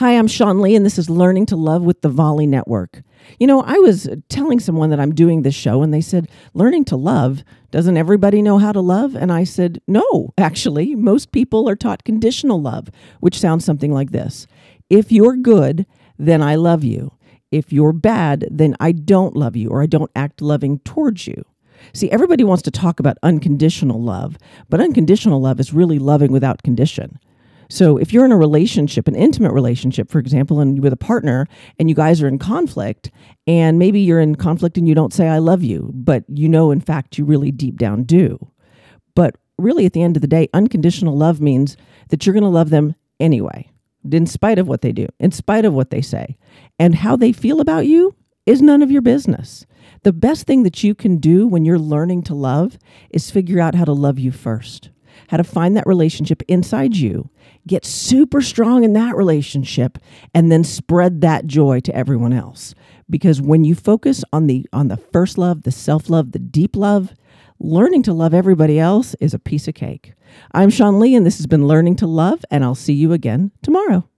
Hi, I'm Sean Lee, and this is Learning to Love with the Volley Network. You know, I was telling someone that I'm doing this show, and they said, Learning to Love, doesn't everybody know how to love? And I said, No, actually, most people are taught conditional love, which sounds something like this If you're good, then I love you. If you're bad, then I don't love you, or I don't act loving towards you. See, everybody wants to talk about unconditional love, but unconditional love is really loving without condition. So if you're in a relationship, an intimate relationship, for example, and you with a partner, and you guys are in conflict, and maybe you're in conflict and you don't say, I love you, but you know, in fact, you really deep down do. But really, at the end of the day, unconditional love means that you're going to love them anyway, in spite of what they do, in spite of what they say. And how they feel about you is none of your business. The best thing that you can do when you're learning to love is figure out how to love you first how to find that relationship inside you, get super strong in that relationship, and then spread that joy to everyone else. Because when you focus on the on the first love, the self-love, the deep love, learning to love everybody else is a piece of cake. I'm Sean Lee, and this has been Learning to Love, and I'll see you again tomorrow.